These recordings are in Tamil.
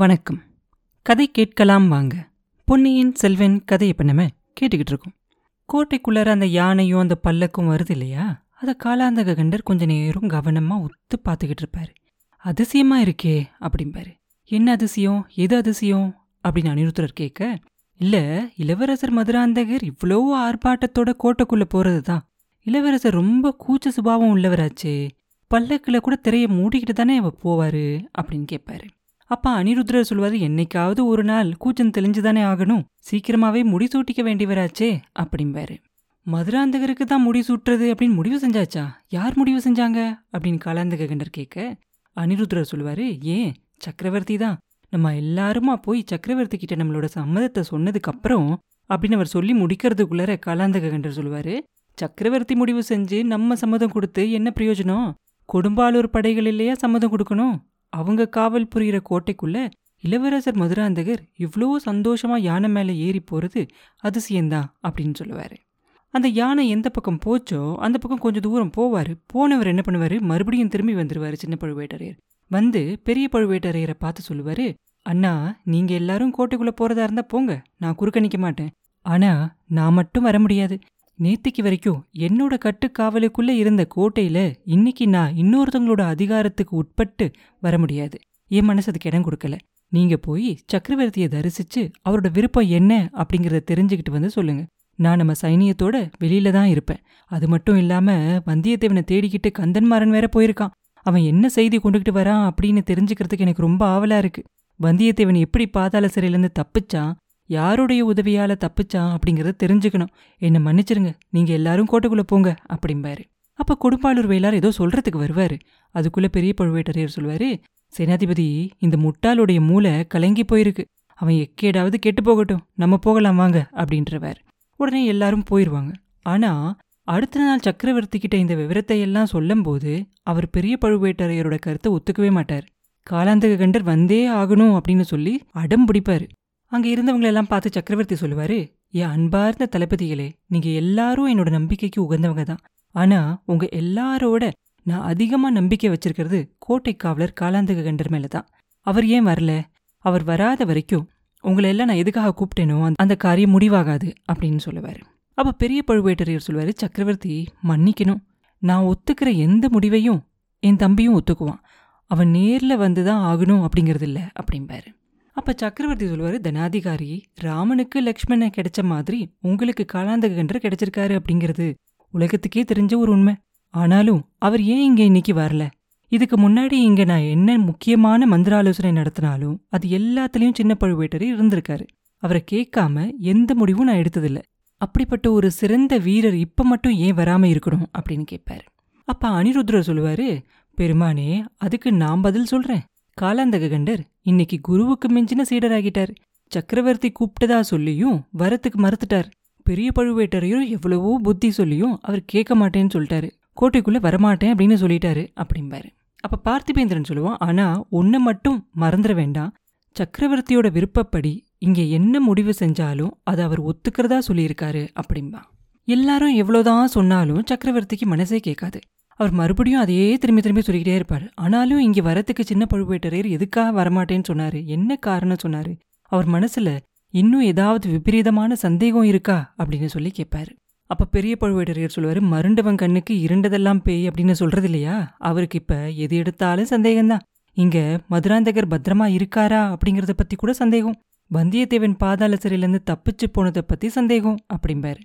வணக்கம். கதை கேட்கலாம் வாங்க. பொன்னியின் செல்வன் கதை இப்ப நம்ம கேட்டுக்கிட்டு இருக்கோம். கோட்டைக்குள்ளார அந்த யானையும் அந்த பல்லக்கும் வருது இல்லையா? அதை காலாந்தக கண்டர் கொஞ்ச நேரம் கவனமா ஒத்து பார்த்துக்கிட்டு இருப்பாரு. அதிசயமா இருக்கே அப்படிம்பாரு. என்ன அதிசயம்? எது அதிசயம்? அப்படின்னு அனிருத்தரர் கேட்க இல்ல இளவரசர் மதுராந்தகர் இவ்வளோ ஆர்ப்பாட்டத்தோட கோட்டைக்குள்ள போறதுதான். இளவரசர் ரொம்ப கூச்ச சுபாவம் உள்ளவராச்சே. பல்லக்கில் கூட திரையை மூடிக்கிட்டு தானே அவ போவாரு? அப்படின்னு கேட்பாரு. அப்பா அனிருத்ரர் சொல்வாரு என்னைக்காவது ஒரு நாள் கூச்சம் தெளிஞ்சுதானே ஆகணும். சீக்கிரமாவே முடி சூட்டிக்க வேண்டியவராச்சே அப்படிம்பாரு. மதுராந்தகருக்கு தான் முடி சூட்டுறது அப்படின்னு முடிவு செஞ்சாச்சா? யார் முடிவு செஞ்சாங்க? அப்படின்னு கலாந்தக கண்டர் கேட்க அனிருத்ரர் சொல்லுவாரு ஏன்? சக்கரவர்த்தி தான். நம்ம எல்லாருமா போய் சக்கரவர்த்தி கிட்ட நம்மளோட சம்மதத்தை சொன்னதுக்கு அப்புறம் அப்படின்னு அவர் சொல்லி முடிக்கிறதுக்குள்ளார கலாந்தக கண்டர் சொல்லுவாரு சக்கரவர்த்தி முடிவு செஞ்சு நம்ம சம்மதம் கொடுத்து என்ன பிரயோஜனம்? கொடும்பாலூர் படைகள் இல்லையா சம்மதம் கொடுக்கணும்? அவங்க காவல் புரிகிற கோட்டைக்குள்ள இளவரசர் மதுராந்தகர் இவ்வளோ சந்தோஷமா யானை மேலே ஏறி போறது அதிசயம்தான் அப்படின்னு சொல்லுவாரு. அந்த யானை எந்த பக்கம் போச்சோ அந்த பக்கம் கொஞ்சம் தூரம் போவார். போனவர் என்ன பண்ணுவார்? மறுபடியும் திரும்பி வந்துடுவார் சின்ன பழுவேட்டரையர். வந்து பெரிய பழுவேட்டரையரை பார்த்து சொல்லுவார் அண்ணா நீங்கள் எல்லாரும் கோட்டைக்குள்ளே போகிறதா இருந்தால் போங்க. நான் குறுக்கணிக்க மாட்டேன். ஆனால் நான் மட்டும் வர முடியாது. நேத்திக்கு வரைக்கும் என்னோட கட்டுக்காவலுக்குள்ள இருந்த கோட்டையில இன்னைக்கு நான் இன்னொருத்தவங்களோட அதிகாரத்துக்கு உட்பட்டு வர முடியாது. என் மனசு அதுக்கு இடம் கொடுக்கல. நீங்க போய் சக்கரவர்த்தியை தரிசிச்சு அவரோட விருப்பம் என்ன அப்படிங்கறத தெரிஞ்சுக்கிட்டு வந்து சொல்லுங்க. நான் நம்ம சைனியத்தோட வெளியில தான் இருப்பேன். அது மட்டும் இல்லாம வந்தியத்தேவனை தேடிக்கிட்டு கந்தன்மாரன் வேற போயிருக்கான். அவன் என்ன செய்தி கொண்டுகிட்டு வரான் அப்படின்னு தெரிஞ்சுக்கிறதுக்கு எனக்கு ரொம்ப ஆவலா இருக்கு. வந்தியத்தேவன் எப்படி பாதாள சிறையிலேருந்து தப்பிச்சான்? யாருடைய உதவியால தப்பிச்சான் அப்படிங்கறத தெரிஞ்சுக்கணும். என்னை மன்னிச்சிருங்க. நீங்க எல்லாரும் கோட்டைக்குள்ள போங்க அப்படிம்பாரு. அப்ப கொடும்பாளூர் வேளார் ஏதோ சொல்றதுக்கு வருவாரு. அதுக்குள்ள பெரிய பழுவேட்டரையர் சொல்வாரு சேனாதிபதி இந்த முட்டாளுடைய மூளை கலங்கி போயிருக்கு. அவன் எக்கேடாவது கெட்டு போகட்டும். நம்ம போகலாம் வாங்க அப்படின்றவர். உடனே எல்லாரும் போயிருவாங்க. ஆனா அடுத்த நாள் சக்கரவர்த்தி கிட்ட இந்த விவரத்தை எல்லாம் சொல்லும்போது அவர் பெரிய பழுவேட்டரையரோட கருத்தை ஒத்துக்கவே மாட்டார். காலாந்தக கண்டர் வந்தே ஆகணும் அப்படின்னு சொல்லி அடம் பிடிப்பாரு. அங்க இருந்தவங்களெல்லாம் பார்த்து சக்கரவர்த்தி சொல்லுவாரு என் அன்பார்ந்த தளபதிகளே நீங்க எல்லாரும் என்னோட நம்பிக்கைக்கு உகந்தவங்க தான். ஆனா உங்க எல்லாரோட நான் அதிகமா நம்பிக்கை வச்சிருக்கிறது கோட்டை காவலர் காலாந்தக கண்டர் மேலே தான். அவர் ஏன் வரல? அவர் வராத வரைக்கும் உங்களை எல்லாம் நான் எதுக்காக கூப்பிட்டேனோ அந்த காரியம் முடிவாகாது அப்படின்னு சொல்லுவாரு. அப்ப பெரிய பழுவேட்டரையர் சொல்லுவாரு சக்கரவர்த்தி மன்னிக்கணும். நான் ஒத்துக்கிற எந்த முடிவையும் என் தம்பியும் ஒத்துக்குவான். அவன் நேர்ல வந்துதான் ஆகணும் அப்படிங்கறது இல்ல அப்படிம்பாரு. அப்ப சக்கரவர்த்தி சொல்லுவாரு தனாதிகாரி ராமனுக்கு லக்ஷ்மண கிடைச்ச மாதிரி உங்களுக்கு காலாந்தக கண்டர் கிடைச்சிருக்காரு அப்படிங்கிறது உலகத்துக்கே தெரிஞ்ச ஒரு உண்மை. ஆனாலும் அவர் ஏன் இங்க இன்னைக்கு வரல? இதுக்கு முன்னாடி இங்க நான் என்ன முக்கியமான மந்திராலோசனை நடத்தினாலும் அது எல்லாத்துலயும் சின்ன பழுவேட்டரே இருந்திருக்காரு. அவரை கேட்காம எந்த முடிவும் நான் எடுத்ததில்ல. அப்படிப்பட்ட ஒரு சிறந்த வீரர் இப்ப மட்டும் ஏன் வராம இருக்கணும்? அப்படின்னு கேட்பாரு. அப்போ அனிருத்ரர் சொல்லுவாரு பெருமானே அதுக்கு நான் பதில் சொல்றேன். காலாந்தக கண்டர் இன்னைக்கு குருவுக்கு மிஞ்சின சீடராகிட்டார். சக்கரவர்த்தி கூப்பிட்டதா சொல்லியும் வரத்துக்கு மறுத்துட்டார். பெரிய பழுவேட்டரையும் எவ்வளவோ புத்தி சொல்லியும் அவர் கேட்க மாட்டேன்னு சொல்லிட்டாரு. கோட்டைக்குள்ள வரமாட்டேன் அப்படின்னு சொல்லிட்டாரு அப்படிம்பாரு. அப்ப பார்த்திபேந்திரன் சொல்லுவான் ஆனா ஒன்னு மட்டும் மறந்துட வேண்டாம். சக்கரவர்த்தியோட விருப்பப்படி இங்க என்ன முடிவு செஞ்சாலும் அதை அவர் ஒத்துக்கிறதா சொல்லியிருக்காரு அப்படிம்பா. எல்லாரும் எவ்வளோதான் சொன்னாலும் சக்கரவர்த்திக்கு மனசே கேட்காது. அவர் மறுபடியும் அதையே திரும்பி திரும்பி சொல்லிக்கிட்டே இருப்பார். ஆனாலும் இங்கே வரத்துக்கு சின்ன பழுவேட்டரையர் எதுக்காக வரமாட்டேன்னு சொன்னாரு. என்ன காரணம் சொன்னாரு. அவர் மனசுல இன்னும் ஏதாவது விபரீதமான சந்தேகம் இருக்கா? அப்படின்னு சொல்லி கேட்பாரு அப்ப பெரிய பழுவேட்டரையர் சொல்லுவார் மருண்டவன் கண்ணுக்கு இருண்டதெல்லாம் பேய் அப்படின்னு சொல்றது இல்லையா? அவருக்கு இப்போ எது எடுத்தாலும் சந்தேகம்தான். இங்க மதுராந்தகர் பத்திரமா இருக்காரா? அப்படிங்கிறத பற்றி கூட சந்தேகம். வந்தியத்தேவன் பாதாள சிறையிலேருந்து தப்பிச்சு போனதை பற்றி சந்தேகம் அப்படிம்பாரு.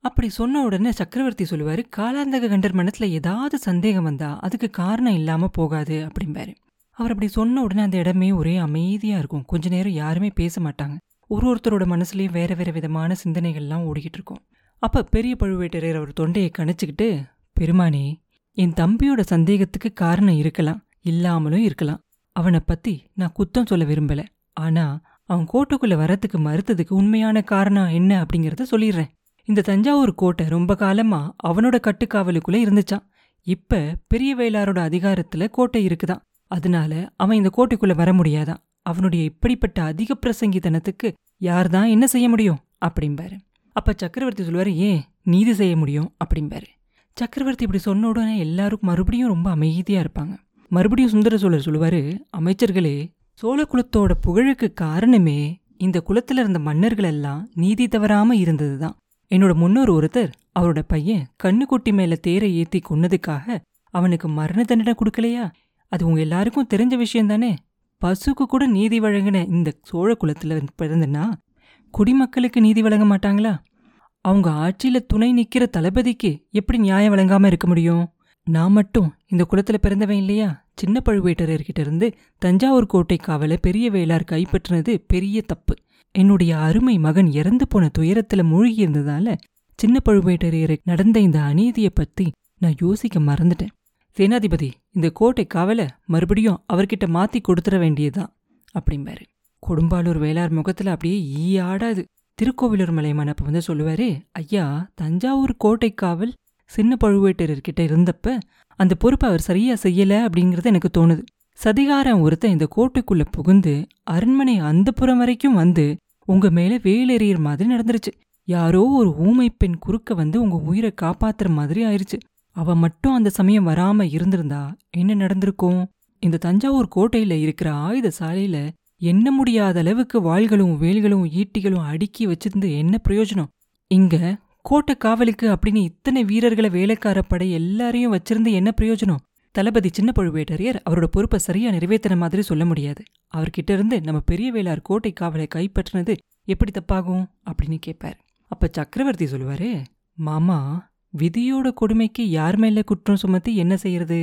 அப்படி சொன்ன உடனே சக்கரவர்த்தி சொல்லுவாரு காலாந்தக கண்டர் மனசுல ஏதாவது சந்தேகம் வந்தா அதுக்கு காரணம் இல்லாம போகாது அப்படிம்பாரு. அவர் அப்படி சொன்ன உடனே அந்த இடமே ஒரே அமைதியா இருக்கும். கொஞ்ச நேரம் யாருமே பேச மாட்டாங்க. ஒரு ஒருத்தரோட மனசுலயும் வேற வேற விதமான சிந்தனைகள்லாம் ஓடிக்கிட்டு இருக்கும். அப்ப பெரிய பழுவேட்டரையர் அவர் தொண்டையை கணிச்சுக்கிட்டு பெருமானே என் தம்பியோட சந்தேகத்துக்கு காரணம் இருக்கலாம் இல்லாமலும் இருக்கலாம். அவனை பத்தி நான் குத்தம் சொல்ல விரும்பல. ஆனா அவன் கோட்டைக்குள்ள வரத்துக்கு மறுத்ததுக்கு உண்மையான காரணம் என்ன? அப்படிங்கறத சொல்லிடுறேன். இந்த தஞ்சாவூர் கோட்டை ரொம்ப காலமா அவனோட கட்டுக்காவலுக்குள்ள இருந்துச்சான் இப்ப பெரிய வேளாரோட அதிகாரத்துல கோட்டை இருக்குதான் அதனால அவன் இந்த கோட்டைக்குள்ள வர முடியாதான் அவனுடைய இப்படிப்பட்ட அதிக பிரசங்கித்தனத்துக்கு யார்தான் என்ன செய்ய முடியும்? அப்படிம்பாரு. அப்ப சக்கரவர்த்தி சொல்லுவார் ஏன் நீதி செய்ய முடியும்? அப்படிம்பாரு. சக்கரவர்த்தி இப்படி சொன்ன உடனே எல்லாருக்கும் மறுபடியும் ரொம்ப அமைதியா இருப்பாங்க. மறுபடியும் சுந்தர சோழர் சொல்லுவாரு அமைச்சர்களே சோழ குலத்தோட புகழுக்கு காரணமே இந்த குலத்தில் இருந்த மன்னர்கள் எல்லாம் நீதி தவறாமல் இருந்தது தான் என்னோட முன்னோர் ஒருத்தர் அவரோட பையன் கண்ணுக்குட்டி மேல தேரை ஏத்தி கொன்னதுக்காக அவனுக்கு மரண தண்டனை கொடுக்கலையா? அது உங்க எல்லாருக்கும் தெரிஞ்ச விஷயம் தானே பசுக்கு கூட நீதி வழங்கின இந்த சோழ குலத்துல பிறந்தனா குடிமக்களுக்கு நீதி வழங்க மாட்டாங்களா? அவங்க ஆட்சியில துணை நிக்கிற தளபதிக்கு எப்படி நியாயம் வழங்காம இருக்க முடியும்? நான் மட்டும் இந்த குலத்துல பிறந்தவன் இல்லையா? சின்ன பழுவேட்டரர்கிட்ட இருந்து தஞ்சாவூர் கோட்டை காவலை பெரிய வேளார் கைப்பற்றினது பெரிய தப்பு. என்னுடைய அருமை மகன் இறந்து போன துயரத்துல மூழ்கி இருந்ததால சின்ன பழுவேட்டரையருக்கு நடந்த இந்த அநீதியை பத்தி நான் யோசிக்க மறந்துட்டேன். சேனாதிபதி இந்த கோட்டை காவலை மறுபடியும் அவர்கிட்ட மாத்தி கொடுத்துட வேண்டியதுதான் அப்படிம்பாரு. கொடும்பாலூர் வேளார் முகத்துல அப்படியே ஈ ஆடாது. திருக்கோவிலூர் மலையமான் அப்ப வந்து சொல்லுவாரு ஐயா தஞ்சாவூர் கோட்டை காவல் சின்ன பழுவேட்டரர்கிட்ட இருந்தப்ப அந்த பொறுப்பை அவர் சரியா செய்யல? அப்படிங்கறது எனக்கு தோணுது. சதிகாரம் ஒருத்தன் இந்த கோட்டைக்குள்ள புகுந்து அரண்மனை அந்த புறம் வரைக்கும் வந்து உங்க மேல வேலெறியற மாதிரி நடந்துருச்சு. யாரோ ஒரு ஊமை பெண் குறுக்க வந்து உங்க உயிரை காப்பாத்துற மாதிரி ஆயிருச்சு. அவ மட்டும் அந்த சமயம் வராம இருந்திருந்தா என்ன நடந்திருக்கும்? இந்த தஞ்சாவூர் கோட்டையில இருக்கிற ஆயுத சாலையில எண்ண முடியாத அளவுக்கு வாள்களும் வேல்களும் ஈட்டிகளும் அடுக்கி வச்சிருந்து என்ன பிரயோஜனம்? இங்க கோட்டை காவலுக்கு அப்படின்னு இத்தனை வீரர்களை வேலைக்கார படை எல்லாரையும் வச்சிருந்து என்ன பிரயோஜனம்? தளபதி சின்ன பழுவேட்டரையர் அவரோட பொறுப்பை சரியா நிறைவேற்றின மாதிரி சொல்ல முடியாது. அவர்கிட்ட இருந்து நம்ம பெரிய வேளார் கோட்டை காவலை கைப்பற்றினது எப்படி தப்பாகும் அப்படின்னு கேட்பார். அப்ப சக்கரவர்த்தி சொல்லுவாரு மாமா விதியோட கொடுமைக்கு யார் மேல குற்றம் சுமத்தி என்ன செய்யறது?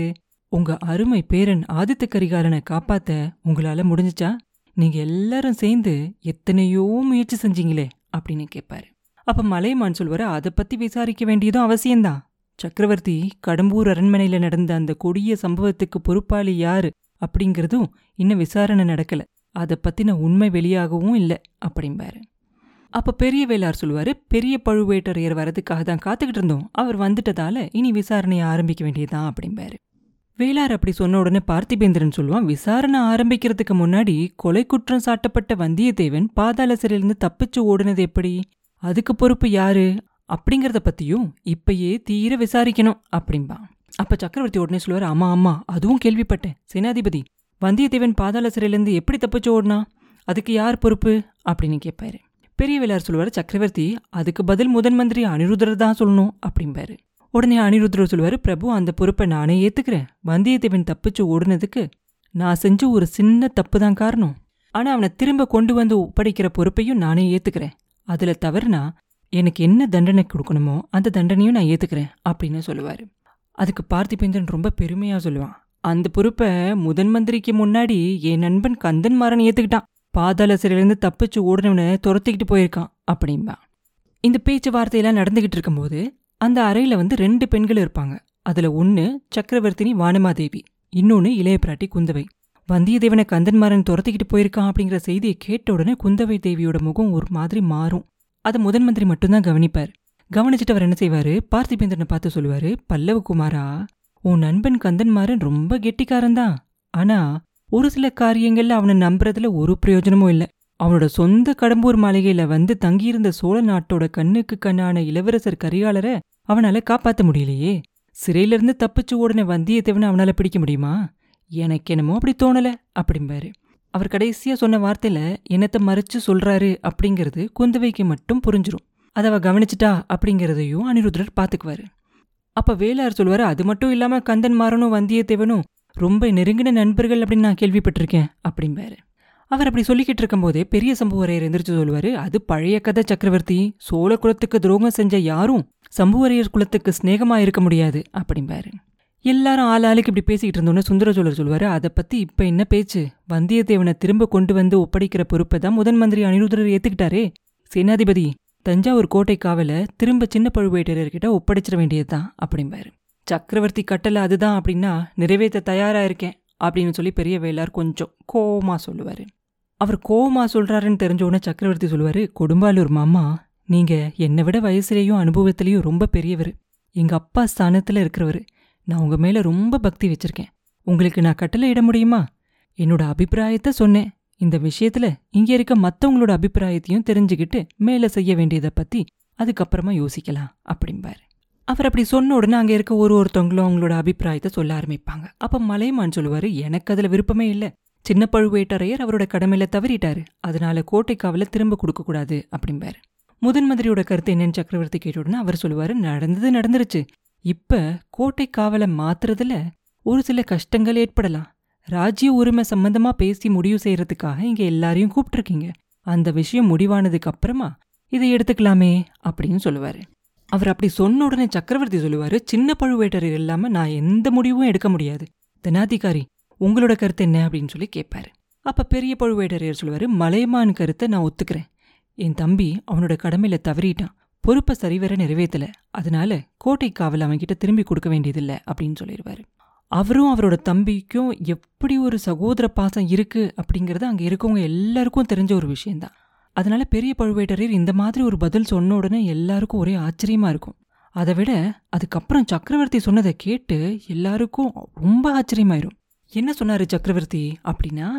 உங்க அருமை பேரன் ஆதித்த கரிகாலனை காப்பாத்த உங்களால முடிஞ்சுச்சா? நீங்க எல்லாரும் சேர்ந்து எத்தனையோ முயற்சி செஞ்சீங்களே அப்படின்னு கேட்பாரு. அப்ப மலையமான் சொல்வாரு அதை பத்தி விசாரிக்க வேண்டியதும் அவசியம்தான். சக்கரவர்த்தி கடம்பூர் அரண்மனையில நடந்த அந்த கொடிய சம்பவத்துக்கு பொறுப்பாளி யாரு அப்படிங்கறதும் இன்னும் விசாரணை நடக்கல. அதை பத்தின உண்மை வெளியாகவும் இல்லை அப்படிம்பாரு. அப்ப பெரிய வேளார் சொல்லுவாரு பெரிய பழுவேட்டரையர் வரதுக்காக தான் காத்துக்கிட்டு இருந்தோம். அவர் வந்துட்டதால இனி விசாரணையை ஆரம்பிக்க வேண்டியதுதான் அப்படிம்பாரு. வேளார் அப்படி சொன்ன உடனே பார்த்திபேந்திரன் சொல்லுவான் விசாரணை ஆரம்பிக்கிறதுக்கு முன்னாடி கொலை குற்றம் சாட்டப்பட்ட வந்தியத்தேவன் பாதாள சிறையிலிருந்து தப்பிச்சு ஓடுனது எப்படி? அதுக்கு பொறுப்பு யாரு? அப்படிங்கிறத பத்தியும் இப்பயே தீர விசாரிக்கணும் அப்படிம்பா. அப்போ சக்கரவர்த்தி உடனே சொல்லுவார் ஆமாம் ஆமாம் அதுவும் கேள்விப்பட்டேன். சேனாதிபதி வந்தியத்தேவன் பாதாள சிறையிலேருந்து எப்படி தப்பிச்சு ஓடினா? அதுக்கு யார் பொறுப்பு? அப்படின்னு கேட்பாரு பெரிய வேளார் சொல்லுவார் சக்கரவர்த்தி அதுக்கு பதில் முதன் மந்திரி அனிருத்தர் தான் சொல்லணும் அப்படிம்பாரு. உடனே அனிருத்தர் சொல்லுவார் பிரபு அந்த பொறுப்பை நானே ஏத்துக்கிறேன். வந்தியத்தேவன் தப்பிச்சு ஓடுனதுக்கு நான் செஞ்ச ஒரு சின்ன தப்பு தான் காரணம். ஆனால் அவனை திரும்ப கொண்டு வந்து ஒப்படைக்கிற பொறுப்பையும் நானே ஏத்துக்கிறேன். அதுல தவறுனா எனக்கு என்ன தண்டனை கொடுக்கணுமோ அந்த தண்டனையும் நான் ஏற்றுக்கிறேன் அப்படின்னு சொல்லுவார். அதுக்கு பார்த்திபேந்திரன் ரொம்ப பெருமையாக சொல்லுவான். அந்த பொறுப்பை முதன் மந்திரிக்கு முன்னாடி என் நண்பன் கந்தன் மாறன் ஏற்றுக்கிட்டான் பாதாள சிறையிலேருந்து தப்பிச்சு ஓடுனவனை துரத்திக்கிட்டு போயிருக்கான் அப்படின்பா இந்த பேச்சுவார்த்தையெல்லாம் நடந்துக்கிட்டு இருக்கும்போது அந்த அறையில் வந்து ரெண்டு பெண்கள் இருப்பாங்க. அதில் ஒன்று சக்கரவர்த்தினி வானமாதேவி இன்னொன்று இளைய பிராட்டி குந்தவை. வந்தியத்தேவனை கந்தன்மாரன் துரத்திக்கிட்டு போயிருக்கான் அப்படிங்கிற செய்தியை கேட்ட உடனே குந்தவை தேவியோட முகம் ஒரு மாதிரி மாறும். அதை முதன் மந்திரி மட்டும்தான் கவனிப்பார். கவனிச்சுட்டு அவர் என்ன செய்வாரு? பார்த்திபேந்திரனை பார்த்து சொல்லுவாரு பல்லவ குமாரா உன் நண்பன் கந்தன்மாரன் ரொம்ப கெட்டிக்காரன் தான் ஆனா ஒரு சில காரியங்கள்ல அவனை நம்புறதுல ஒரு பிரயோஜனமும் இல்ல. அவனோட சொந்த கடம்பூர் மாளிகையில வந்து தங்கியிருந்த சோழ நாட்டோட கண்ணுக்கு கண்ணான இளவரசர் கரிகாலரை அவனால காப்பாத்த முடியலையே. சிறையிலிருந்து தப்பிச்சு ஓடின வந்தியத்தேவனை அவனால பிடிக்க முடியுமா? எனக்கு என்னமோ அப்படி தோணல அப்படிம்பாரு. அவர் கடைசியாக சொன்ன வார்த்தையில் என்னத்தை மறைச்சு சொல்கிறாரு அப்படிங்கிறது குந்தவைக்கு மட்டும் புரிஞ்சிடும் அதை அவள் கவனிச்சிட்டா அப்படிங்கிறதையும் அனிருத்ரர் பார்த்துக்குவார் அப்போ வேளார் சொல்வார் அது மட்டும் இல்லாமல் கந்தன் மாறனும் வந்தியத்தேவனும் ரொம்ப நெருங்கின நண்பர்கள் அப்படின்னு நான் கேள்விப்பட்டிருக்கேன் அப்படிம்பாரு. அவர் அப்படி சொல்லிக்கிட்டு இருக்கும்போதே பெரிய சம்புவரையர் எந்திரிச்சு சொல்வார் அது பழைய கதை சக்கரவர்த்தி சோழ குலத்துக்கு துரோகம் செஞ்ச யாரும் சம்புவரையர் குலத்துக்கு ஸ்நேகமாக இருக்க முடியாது அப்படிம்பாரு. எல்லாரும் ஆள் ஆளுக்கு இப்படி பேசிக்கிட்டு இருந்தோன்னு சுந்தர சோழர் சொல்லுவாரு அதை பற்றி இப்போ என்ன பேச்சு? வந்தியத்தேவனை திரும்ப கொண்டு வந்து ஒப்படைக்கிற பொறுப்பை தான் முதன் மந்திரி அனிருத்தரர் ஏற்றுக்கிட்டாரே சேனாதிபதி தஞ்சாவூர் கோட்டை காவலை திரும்ப சின்ன பழுவேட்டரர்கிட்ட ஒப்படைச்சிட வேண்டியது தான் அப்படிம்பாரு. சக்கரவர்த்தி கட்டளை அதுதான் அப்படின்னா நிறைவேற்ற தயாராக இருக்கேன் அப்படின்னு சொல்லி பெரிய வேளார் கொஞ்சம் கோவமாக சொல்லுவார். அவர் கோவமாக சொல்கிறாருன்னு தெரிஞ்ச சக்கரவர்த்தி சொல்லுவார் கொடும்பாலூர் மாமா நீங்கள் என்னை விட வயசுலேயும் அனுபவத்திலையும் ரொம்ப பெரியவர். எங்கள் அப்பா ஸ்தானத்தில் இருக்கிறவர். நான் உங்க மேல ரொம்ப பக்தி வச்சிருக்கேன். உங்களுக்கு நான் கட்டளை இட முடியுமா? என்னோட அபிப்பிராயத்தை சொன்னேன். இந்த விஷயத்துல இங்க இருக்க மத்தவங்களோட அபிப்பிராயத்தையும் தெரிஞ்சுக்கிட்டு மேல செய்ய வேண்டியதை பத்தி அதுக்கப்புறமா யோசிக்கலாம் அப்படிம்பாரு. அவர் அப்படி சொன்ன உடனே அங்க இருக்க ஒரு ஒருத்தவங்களும் அவங்களோட அபிப்பிராயத்தை சொல்ல ஆரம்பிப்பாங்க. அப்ப மலைமான் சொல்லுவாரு எனக்கு அதுல விருப்பமே இல்ல. சின்ன பழுவேட்டரையர் அவரோட கடமையில தவறிட்டாரு. அதனால கோட்டைக்காவல திரும்ப கொடுக்கக்கூடாது அப்படிம்பாரு. முதன் மந்திரியோட கருத்து என்னன்னு சக்கரவர்த்தி கேட்ட உடனே அவர் சொல்லுவாரு நடந்தது நடந்துருச்சு. இப்ப கோட்டை காவலை மாத்துறதுல ஒரு சில கஷ்டங்கள் ஏற்படலாம். ராஜ்ய உரிமை சம்பந்தமா பேசி முடிவு செய்யறதுக்காக இங்க எல்லாரையும் கூப்பிட்டுருக்கீங்க. அந்த விஷயம் முடிவானதுக்கு அப்புறமா இதை எடுத்துக்கலாமே அப்படின்னு சொல்லுவாரு. அவர் அப்படி சொன்ன உடனே சக்கரவர்த்தி சொல்லுவாரு சின்ன பழுவேட்டரர் இல்லாம நான் எந்த முடிவும் எடுக்க முடியாது. தனாதிகாரி உங்களோட கருத்து என்ன? அப்படின்னு சொல்லி கேட்பாரு. அப்ப பெரிய பழுவேட்டரையர் சொல்லுவாரு மலையமான் கருத்தை நான் ஒத்துக்கிறேன். என் தம்பி அவனோட கடமையில தவறிட்டான். பொறுப்பை சரிவர நிறைவேற்றலை அதனால கோட்டை காவல் அவன்கிட்ட திரும்பி கொடுக்க வேண்டியதில்லை அப்படின்னு சொல்லிடுவாரு. அவரும் அவரோட தம்பிக்கும் எப்படி ஒரு சகோதர பாசம் இருக்குது அப்படிங்கிறது அங்கே இருக்கவங்க எல்லாருக்கும் தெரிஞ்ச ஒரு விஷயந்தான் அதனால பெரிய பழுவேட்டரையர் இந்த மாதிரி ஒரு பதில் சொன்ன உடனே எல்லாருக்கும் ஒரே ஆச்சரியமாக இருக்கும். அதை விட அதுக்கப்புறம் சக்கரவர்த்தி சொன்னதை கேட்டு எல்லாருக்கும் ரொம்ப ஆச்சரியமாயிரும். என்ன சொன்னாரு சக்கரவர்த்தி அப்படின்னா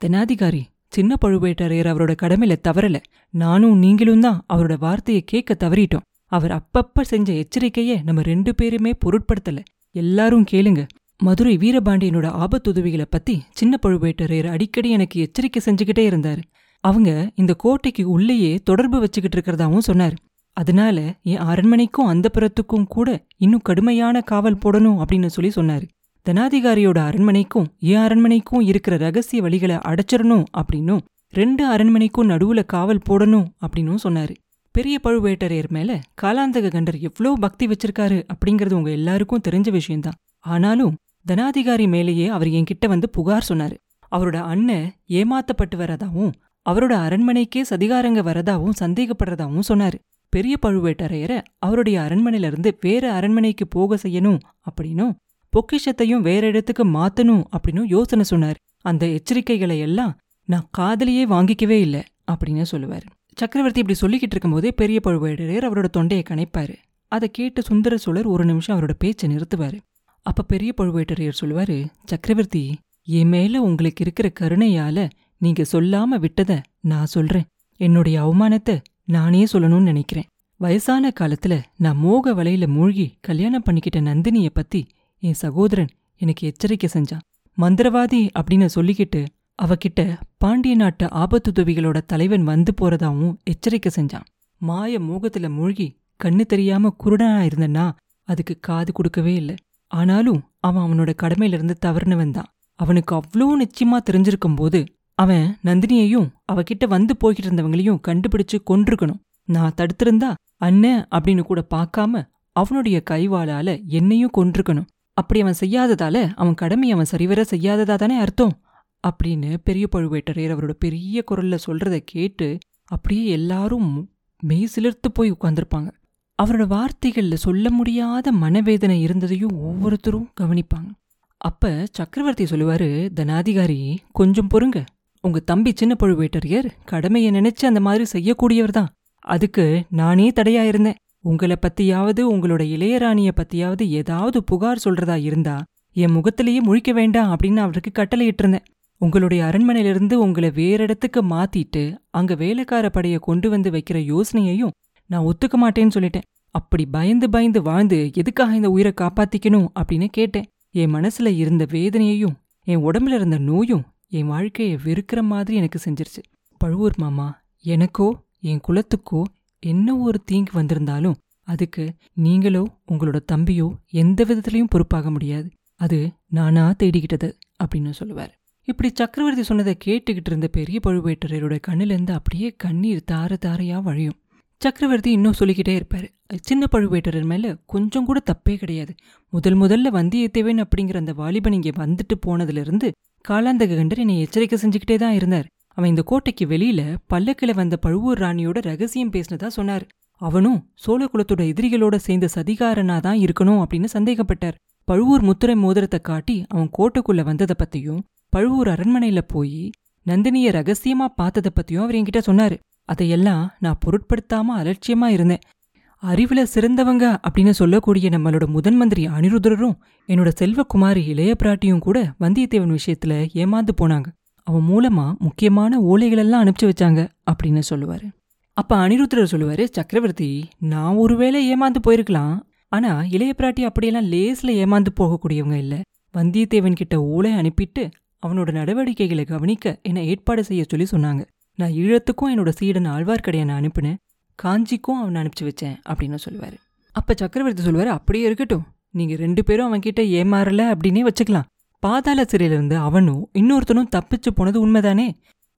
தெனாதிகாரி சின்ன பழுவேட்டரையர் அவரோட கடமையில தவறல. நானும் நீங்களும் தான் அவரோட வார்த்தையை கேட்க தவறிட்டோம். அவர் அப்பப்ப செஞ்ச எச்சரிக்கைய நம்ம ரெண்டு பேருமே பொருட்படுத்தல. எல்லாரும் கேளுங்க. மதுரை வீரபாண்டியனோட ஆபத்துதவிகளை பத்தி சின்ன பழுவேட்டரையர் அடிக்கடி எனக்கு எச்சரிக்கை செஞ்சுக்கிட்டே இருந்தாரு. அவங்க இந்த கோட்டைக்கு உள்ளேயே தொடர்பு வச்சுக்கிட்டு இருக்கிறதாவும் சொன்னார். அதனால என் அரண்மனைக்கும் அந்த புறத்துக்கும் கூட இன்னும் கடுமையான காவல் போடணும் அப்படின்னு சொல்லி சொன்னாரு. தனாதிகாரியோட அரண்மனைக்கும் என் அரண்மனைக்கும் இருக்கிற ரகசிய வழிகளை அடைச்சிடணும் அப்படின்னும் ரெண்டு அரண்மனைக்கும் நடுவுல காவல் போடணும் அப்படின்னும் சொன்னாரு. பெரிய பழுவேட்டரையர் மேல காலாந்தக கண்டர் எவ்வளோ பக்தி வச்சிருக்காரு அப்படிங்கிறது உங்க எல்லாருக்கும் தெரிஞ்ச விஷயம்தான். ஆனாலும் தனாதிகாரி மேலேயே அவர் என்கிட்ட வந்து புகார் சொன்னாரு. அவரோட அண்ணன் ஏமாத்தப்பட்டு வரதாவும் அவரோட அரண்மனைக்கே சதிகாரங்க வரதாவும் சந்தேகப்படுறதாவும் சொன்னாரு. பெரிய பழுவேட்டரையரை அவருடைய அரண்மனையில இருந்து வேற அரண்மனைக்கு போக செய்யணும் அப்படின்னும் பொக்கிஷத்தையும் வேற இடத்துக்கு மாத்தணும் அப்படின்னும் யோசனை சொன்னார். அந்த எச்சரிக்கைகளை எல்லாம் நான் காதலியே வாங்கிக்கவே இல்லை அப்படின்னு சொல்லுவார். சக்கரவர்த்தி இப்படி சொல்லிக்கிட்டு இருக்கும்போதே பெரிய பழுவேட்டரையர் அவரோட தொண்டையை கணைப்பாரு. அதை கேட்டு சுந்தர சோழர் ஒரு நிமிஷம் அவரோட பேச்சை நிறுத்துவாரு. அப்ப பெரிய பழுவேட்டரையர் சொல்லுவாரு சக்கரவர்த்தி என் மேல உங்களுக்கு இருக்கிற கருணையால நீங்க சொல்லாம விட்டத நான் சொல்றேன். என்னுடைய அவமானத்தை நானே சொல்லணும்னு நினைக்கிறேன். வயசான காலத்துல நான் மோக வலையில மூழ்கி கல்யாணம் பண்ணிக்கிட்ட நந்தினிய பத்தி என் சகோதரன் எனக்கு எச்சரிக்கை செஞ்சான். மந்திரவாதி அப்படின்னு சொல்லிக்கிட்டு அவகிட்ட பாண்டிய நாட்டு ஆபத்துதவிகளோட தலைவன் வந்து போறதாவும் எச்சரிக்கை செஞ்சான். மாய மோகத்துல மூழ்கி கண்ணு தெரியாம குருடனா இருந்தனா அதுக்கு காது கொடுக்கவே இல்லை. ஆனாலும் அவன் அவனோட கடமையிலிருந்து தவறுனவன் தான். அவனுக்கு அவ்வளோ நிச்சயமா தெரிஞ்சிருக்கும் போது அவன் நந்தினியையும் அவகிட்ட வந்து போய்கிட்டு இருந்தவங்களையும் கண்டுபிடிச்சு கொன்றுக்கணும். நான் தடுத்திருந்தா அண்ணன் அப்படின்னு கூட பார்க்காம அவனுடைய கைவாளால என்னையும் கொன்றுக்கணும். அப்படி அவன் செய்யாததால அவன் கடமை அவன் சரிவர செய்யாததா தானே அர்த்தம்? அப்படின்னு பெரிய பழுவேட்டரையர் அவரோட பெரிய குரல்ல சொல்றத கேட்டு அப்படியே எல்லாரும் மெய் சிலிர்த்து போய் உட்கார்ந்திருப்பாங்க. அவரோட வார்த்தைகள்ல சொல்ல முடியாத மனவேதனை இருந்ததையும் ஒவ்வொருத்தரும் கவனிப்பாங்க. அப்ப சக்கரவர்த்தி சொல்லுவாரு தனாதிகாரி கொஞ்சம் பொறுங்க. உங்க தம்பி சின்ன பழுவேட்டரையர் கடமையை நினைச்சு அந்த மாதிரி செய்யக்கூடியவர் தான். அதுக்கு நானே தடையா இருந்தேன். உங்களை பத்தியாவது உங்களோட இளையராணிய பத்தியாவது ஏதாவது புகார் சொல்றதா இருந்தா என் முகத்திலேயே முழிக்க வேண்டாம் அப்படின்னு அவருக்கு கட்டளையிட்டு இருந்தேன் உங்களுடைய அரண்மனையிலிருந்து உங்களை வேற இடத்துக்கு மாத்திட்டு அங்க வேலைக்கார படைய கொண்டு வந்து வைக்கிற யோசனையையும் நான் ஒத்துக்க மாட்டேன்னு சொல்லிட்டேன். அப்படி பயந்து பயந்து வாழ்ந்து எதுக்காக இந்த உயிரை காப்பாத்திக்கணும் அப்படின்னு கேட்டேன். என் மனசுல இருந்த வேதனையையும் என் உடம்புல இருந்த நோயும் என் வாழ்க்கையை வெறுக்கிற மாதிரி எனக்கு செஞ்சிருச்சு. பழுவூர் மாமா எனக்கோ என் குலத்துக்கோ என்ன ஒரு தீங்கு வந்திருந்தாலும் அதுக்கு நீங்களோ உங்களோட தம்பியோ எந்த விதத்திலையும் பொறுப்பாக முடியாது. அது நானா தேடிக்கிட்டது அப்படின்னு சொல்லுவார். இப்படி சக்கரவர்த்தி சொன்னதை கேட்டுக்கிட்டு இருந்த பெரிய பழுவேட்டரையரோட கண்ணிலேருந்து அப்படியே கண்ணீர் தார தாரையா வழியும். சக்கரவர்த்தி இன்னும் சொல்லிக்கிட்டே இருப்பாரு. சின்ன பழுவேட்டரர் மேல கொஞ்சம் கூட தப்பே கிடையாது. முதல் முதல்ல வந்தியத்தேவன் அப்படிங்கிற அந்த வாலிபன் இங்கே வந்துட்டு போனதுல இருந்து காலாந்தக கண்டர் என்னை எச்சரிக்கை செஞ்சுக்கிட்டே தான் இருந்தார். அவன் இந்த கோட்டைக்கு வெளியில பல்லக்கில வந்த பழுவூர் ராணியோட ரகசியம் பேசினதா சொன்னார். அவனும் சோழ குலத்தோட எதிரிகளோட சேர்ந்த சதிகாரனா தான் இருக்கணும் அப்படின்னு சந்தேகப்பட்டார். பழுவூர் முத்திரை மோதிரத்தை காட்டி அவன் கோட்டைக்குள்ள வந்ததை பத்தியும் பழுவூர் அரண்மனையில போய் நந்தினிய ரகசியமா பார்த்ததை பத்தியும் அவர் என்கிட்ட சொன்னாரு. அதையெல்லாம் நான் பொருட்படுத்தாம அலட்சியமா இருந்தேன். அறிவுல சிறந்தவங்க அப்படின்னு சொல்லக்கூடிய நம்மளோட முதன் மந்திரி அனிருதரும் என்னோட செல்வகுமாரி இளைய பிராட்டியும் கூட வந்தியத்தேவன் விஷயத்துல ஏமாந்து போனாங்க. அவன் மூலமா முக்கியமான ஓலைகளெல்லாம் அனுப்பிச்சு வச்சாங்க அப்படின்னு சொல்லுவாரு. அப்ப அனிருத்தரர் சொல்லுவாரு சக்கரவர்த்தி நான் ஒருவேளை ஏமாந்து போயிருக்கலாம். ஆனா இளைய பிராட்டி அப்படியெல்லாம் லேஸ்ல ஏமாந்து போகக்கூடியவங்க இல்ல. வந்தியத்தேவன் கிட்ட ஓலை அனுப்பிட்டு அவனோட நடவடிக்கைகளை கவனிக்க என்னை ஏற்பாடு செய்ய சொல்லி சொன்னாங்க. நான் ஈழத்துக்கும் என்னோட சீடன் நான் அனுப்பினேன். காஞ்சிக்கும் அவனை அனுப்பிச்சு வச்சேன் அப்படின்னு சொல்லுவார். அப்போ சக்கரவர்த்தி சொல்லுவார் அப்படியே இருக்கட்டும். நீங்கள் ரெண்டு பேரும் அவன்கிட்ட ஏமாறல அப்படின்னே வச்சுக்கலாம். பாதாள சிறையிலிருந்து அவனும் இன்னொருத்தனும் தப்பிச்சு போனது உண்மைதானே?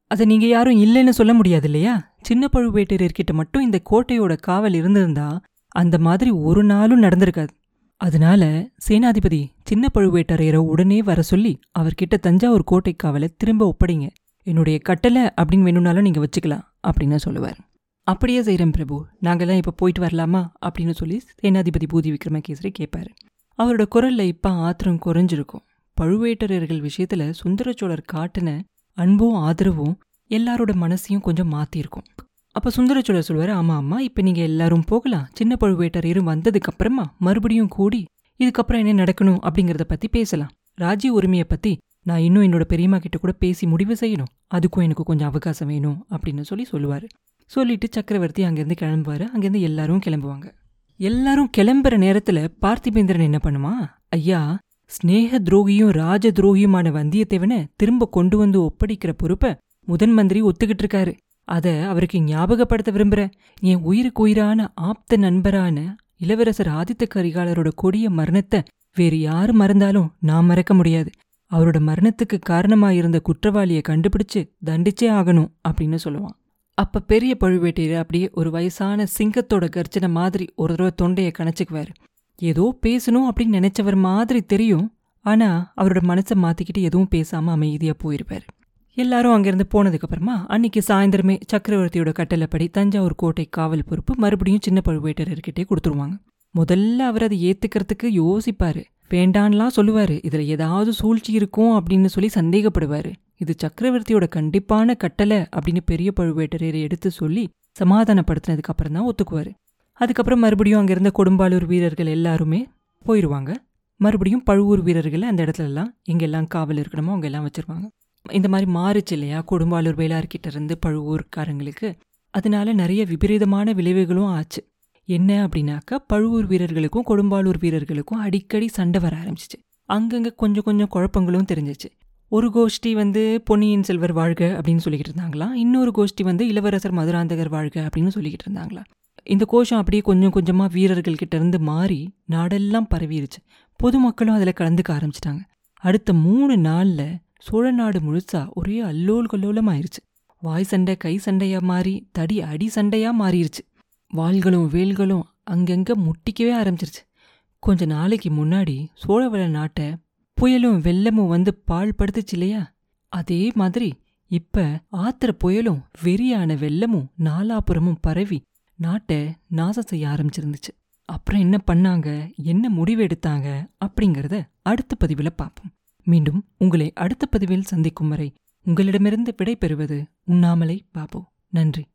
அதை நீங்கள் யாரும் இல்லைன்னு சொல்ல முடியாது இல்லையா? சின்ன பழுவேட்டரையர்கிட்ட மட்டும் இந்த கோட்டையோட காவல் இருந்திருந்தா அந்த மாதிரி ஒரு நாளும் நடந்திருக்காது. அதனால சேனாதிபதி சின்ன பழுவேட்டரையரை உடனே வர சொல்லி அவர்கிட்ட தஞ்சாவூர் கோட்டை காவலை திரும்ப ஒப்படைங்க. என்னுடைய கட்டளை அப்படின்னு வேணும்னாலும் நீங்கள் வச்சுக்கலாம் அப்படின்னு சொல்லுவார். அப்படியே செய்கிறேன் பிரபு. நாங்கள்லாம் இப்போ போயிட்டு வரலாமா? அப்படின்னு சொல்லி சேனாதிபதி பூதி விக்ரமகேசரி கேட்பாரு. அவரோட குரல்ல இப்போ ஆத்திரம் குறைஞ்சிருக்கும். பழுவேட்டரையர்கள் விஷயத்துல சுந்தரச்சோழர் காட்டின அன்பும் ஆதரவும் எல்லாரோட மனசையும் கொஞ்சம் மாத்திருக்கும் அப்ப சுந்தரச்சோழர் சொல்லுவாரு ஆமா ஆமா இப்ப நீங்க எல்லாரும் போகலாம். சின்ன பழுவேட்டரையரும் வந்ததுக்கு அப்புறமா மறுபடியும் கூடி இதுக்கப்புறம் என்ன நடக்கணும்? அப்படிங்கறத பத்தி பேசலாம். ராஜ்ய உரிமையை பத்தி நான் இன்னும் என்னோட பெரியம்மா கிட்ட கூட பேசி முடிவு செய்யணும். அதுக்கும் எனக்கு கொஞ்சம் அவகாசம் வேணும் அப்படின்னு சொல்லி சொல்லுவாரு. சொல்லிட்டு சக்கரவர்த்தி அங்கேருந்து கிளம்புவாரு. அங்கேருந்து எல்லாரும் கிளம்புவாங்க. எல்லாரும் கிளம்புற நேரத்துல பார்த்திபேந்திரன் என்ன பண்ணுமா ஐயா ஸ்நேக துரோகியும் ராஜ துரோகியுமான வந்தியத்தேவனை திரும்ப கொண்டு வந்து ஒப்படைக்கிற பொறுப்பை முதன் மந்திரி ஒத்துக்கிட்டு இருக்காரு அத அவருக்கு ஞாபகப்படுத்த விரும்புறேன் என் உயிருக்கு உயிரான ஆப்த நண்பரான இளவரசர் ஆதித்த கரிகாலரோட கொடிய மரணத்தை வேறு யாரு மறந்தாலும் நான் மறக்க முடியாது. அவரோட மரணத்துக்கு காரணமாயிருந்த குற்றவாளியை கண்டுபிடிச்சு தண்டிச்சே ஆகணும் அப்படின்னு சொல்லுவான். அப்ப பெரிய பழுவேட்டையர் அப்படியே ஒரு வயசான சிங்கத்தோட கர்ஜனை மாதிரி ஒரு தடவை தொண்டையை கணச்சுக்குவாரு ஏதோ பேசணும் அப்படின்னு நினைச்சவர் மாதிரி தெரியும். ஆனால் அவரோட மனசை மாற்றிக்கிட்டு எதுவும் பேசாமல் அமைதியாக போயிருப்பார். எல்லாரும் அங்கேருந்து போனதுக்கப்புறமா அன்னைக்கு சாயந்தரமே சக்கரவர்த்தியோட கட்டளைப்படி தஞ்சாவூர் கோட்டை காவல் பொறுப்பு மறுபடியும் சின்ன பழுவேட்டரர்கிட்டே கொடுத்துருவாங்க. முதல்ல அவர் அதை ஏற்றுக்கிறதுக்கு யோசிப்பார். வேண்டான்லாம் சொல்லுவார். இதில் ஏதாவது சூழ்ச்சி இருக்கும் அப்படின்னு சொல்லி சந்தேகப்படுவார். இது சக்கரவர்த்தியோட கண்டிப்பான கட்டளை அப்படின்னு பெரிய பழுவேட்டரையரை எடுத்து சொல்லி சமாதானப்படுத்தினதுக்கு அப்புறம் தான் ஒத்துக்குவார். அதுக்கப்புறம் மறுபடியும் அங்கிருந்த கொடும்பாலூர் வீரர்கள் எல்லாருமே போயிடுவாங்க மறுபடியும் பழுவூர் வீரர்களை அந்த இடத்துல எல்லாம் எங்கெல்லாம் காவல் இருக்கணுமோ அங்கெல்லாம் வச்சுருவாங்க. இந்த மாதிரி மாறுச்சு இல்லையா? கொடும்பாலூர் வேளார்கிட்ட இருந்து பழுவூர்காரங்களுக்கு. அதனால நிறைய விபரீதமான விளைவுகளும் ஆச்சு. என்ன அப்படின்னாக்கா பழுவூர் வீரர்களுக்கும் கொடும்பாலூர் வீரர்களுக்கும் அடிக்கடி சண்டை வர ஆரம்பிச்சிச்சு. அங்கங்கே கொஞ்சம் கொஞ்சம் குழப்பங்களும் தெரிஞ்சிச்சு. ஒரு கோஷ்டி வந்து பொன்னியின் செல்வர் வாழ்க அப்படின்னு சொல்லிக்கிட்டு இருந்தாங்களா இன்னொரு கோஷ்டி வந்து இளவரசர் மதுராந்தகர் வாழ்க அப்படின்னு சொல்லிக்கிட்டு இருந்தாங்களா இந்த கோஷம் அப்படியே கொஞ்சம் கொஞ்சமாக வீரர்கள்கிட்ட இருந்து மாறி நாடெல்லாம் பரவிருச்சு. பொதுமக்களும் அதில் கலந்துக்க ஆரம்பிச்சிட்டாங்க. அடுத்த மூணு நாளில் சோழ நாடு முழுசா ஒரே அல்லோல் கல்லோலமாயிருச்சு வாய் சண்டை கை சண்டையா மாறி தடி அடி சண்டையா மாறிடுச்சு வாள்களும் வேல்களும் அங்கங்க முட்டிக்கவே ஆரம்பிச்சிருச்சு. கொஞ்ச நாளைக்கு முன்னாடி சோழவள நாட்டை புயலும் வெள்ளமும் வந்து பால் படுத்துச்சு இல்லையா? அதே மாதிரி இப்ப ஆத்திர புயலும் வெறியான வெள்ளமும் நாலாபுரமும் பரவி நாட்டை நாசம் செய்ய ஆரம்பிச்சிருந்துச்சு. அப்புறம் என்ன பண்ணாங்க? என்ன முடிவு எடுத்தாங்க? அப்படிங்கறத அடுத்த பதிவில் பார்ப்போம். மீண்டும் உங்களை அடுத்த பதிவில் சந்திக்கும் வரை உங்களிடமிருந்து விடை பெறுவது உண்ணாமலை பாபு. நன்றி.